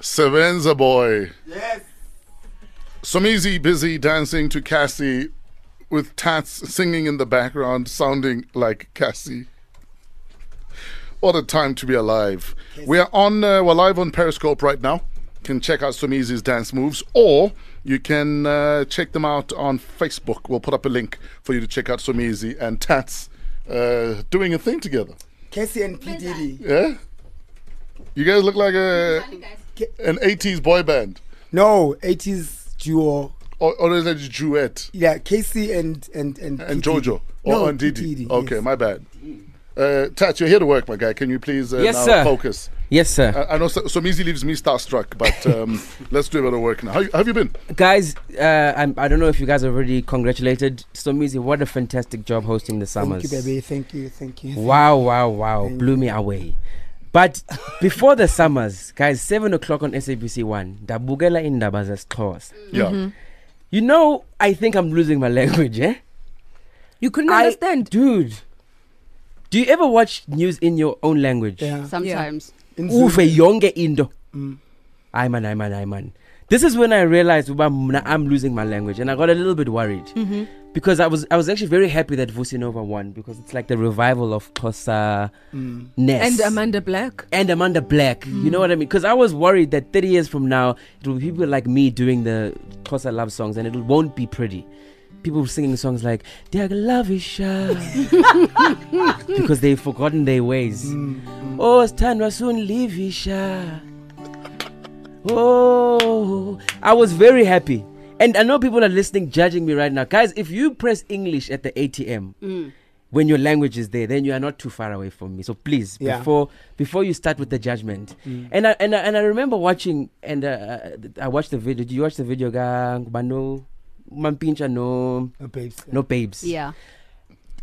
Sevenza boy. Yes. Somizi busy dancing to Cassie with Tats singing in the background, sounding like Cassie. What a time to be alive. We are on, uh, we're live on Periscope right now. You can check out Somizi's dance moves, or you can uh, check them out on Facebook. We'll put up a link for you to check out Somizi and Tats uh, doing a thing together. Cassie and P Diddy. Yeah? You guys look like a, an 80s boy band. No, 80s duo. Or, or is that a duet? Yeah, Casey and and and And P. Jojo? Or No, on P. Didi? Diddy, Okay, yes. my bad. Uh, Tats, you're here to work, my guy. Can you please uh, Yes, now sir. focus? Yes, sir. I, I know so, Somizi leaves me starstruck, but um, let's do a bit of work now. How, how have you been? guys, uh, I'm, I don't know if you guys already congratulated Stomizi. What a fantastic job hosting the SAMAs. Thank you, baby. Thank you. Thank you. Wow, wow, wow. Blew me away. But before the SAMAs, guys, 7 o'clock on SABC 1, Dabugela indaba zesiXhosa. Yeah. You know, I think I'm losing my language, eh? You couldn't I- understand. Dude, do you ever watch news in your own language? Yeah. Sometimes. In Zulu. Ufe yonke into. Mm. Ay man, ay man, ay man. This is when I realized I'm losing my language and I got a little bit worried. Mm-hmm. Because I was I was actually very happy that Vusi Nova won because it's like the revival of Xhosa Mm. ness. And Amanda Black. and Amanda Black. You know what I mean? Because I was worried that 30 years from now, it will be people like me doing the Xhosa love songs and it won't be pretty. People singing songs like Diaglavisha because they've forgotten their ways. Mm. Oh, Stanwa soon livisha. Oh, I was very happy. And I know people are listening, judging me right now. Guys, if you press English at the ATM, Mm. when your language is there, then you are not too far away from me. So please, Yeah. before before you start with the judgment, Mm. and I and I, and I remember watching and uh, uh, I watched the video. Did you watch the video? Ga Bano, Mampincha, no, Oh, babes. no babes. Yeah.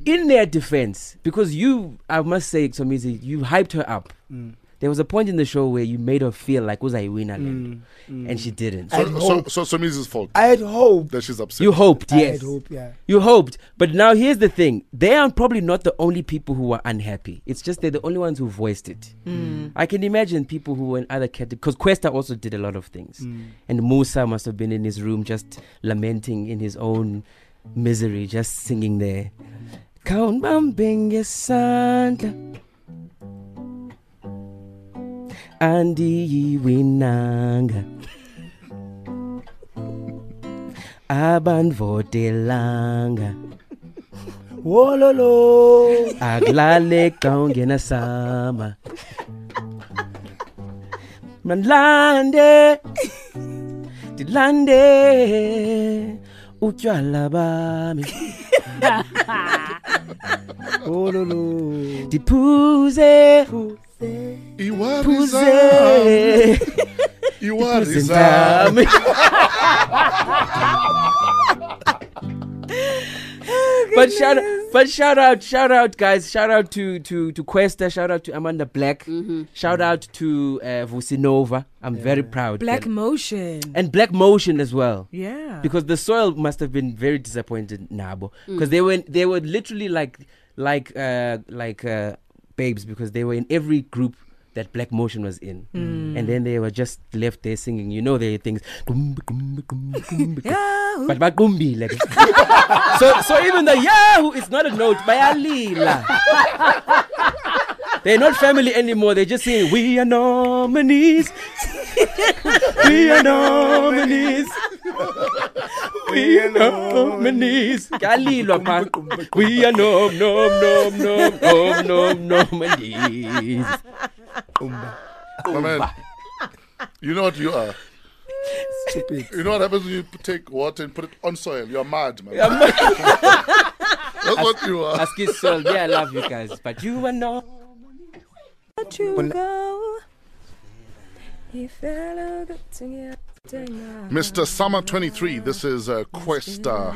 In their defense, because you, I must say, Somizi, you hyped her up. Mm. There was a point in the show where you made her feel like was I winner, Mm. Mm. and she didn't. I So, had so, hope. so Somizi's fault I had hoped that she's upset. you hoped, I yes. had hope. Yeah. You hoped, but now here's the thing: they are probably not the only people who are unhappy. It's just they're the only ones who voiced it. Mm. I can imagine people who were in other categories because Kwesta also did a lot of things, Mm. and Musa must have been in his room just lamenting in his own misery, just singing there. Count bambenge sandla andiyiwinanga abanvotelanga Wololo. akulale xa ungena sama. Mandilande. Ndilande utywala bami. Wololo. ndiphuze. Iwariza. phuze Iwariza. zami but shout but shout out shout out guys shout out to to to Kwesta shout out to Amanda Black Mm-hmm. shout out to uh, Vusi Nova I'm very proud Black that- Motion. and Black Motion as well yeah. because the soil must have been very disappointed Nabo because Mm. they were they were literally like like uh like uh babes because they were in every group that Black Motion was in Mm. and then they were just left there singing you know their things "Gumbi, gumbi, gumbi, gumbi, gumbi." But bagumbile ke. so so even the yahoo is not a note bayalila they're not family anymore they're just saying we are nominees we are nominees we are nominees kalilwa pha we are nom nom nom nom nom nom nominees My man, you know what you are. Stupid. You know what happens when you take water and put it on soil? You're mad, man. I'm That's what you are. Ask his soul. Yeah, I love you guys, but you are not. Let you go. He fell a good thing. Mr. SAMA 23, this is uh, Kwesta.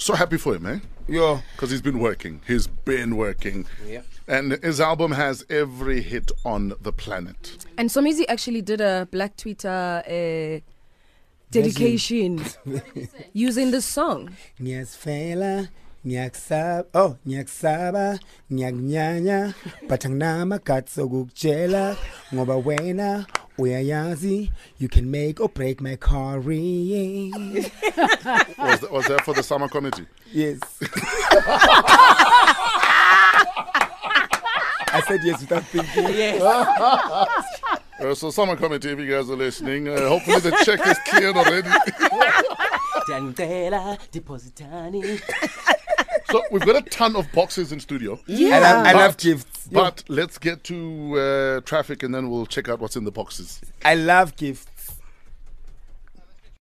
So happy for him, eh? Yeah. Because he's been working. He's been working. Yeah. And his album has every hit on the planet. And Somizi actually did a Black Twitter uh, dedication using this song. Yes, Ngiyasifela, ngiyakusaba, oh, ngiyakusaba, ngiyakunyanya, but anginamagazi okukutshela ngoba wena Uyayazi, you can make or break my career. Was, that, was that for the SAMA committee? Yes. I said yes without thinking. Yes. Uh, so, SAMA committee, if you guys are listening, uh, hopefully the check is cleared already. Dangela, depositani. So, we've got a ton of boxes in studio. Yeah. love, I love gifts. But let's get to uh, traffic and then we'll check out what's in the boxes. I love gifts.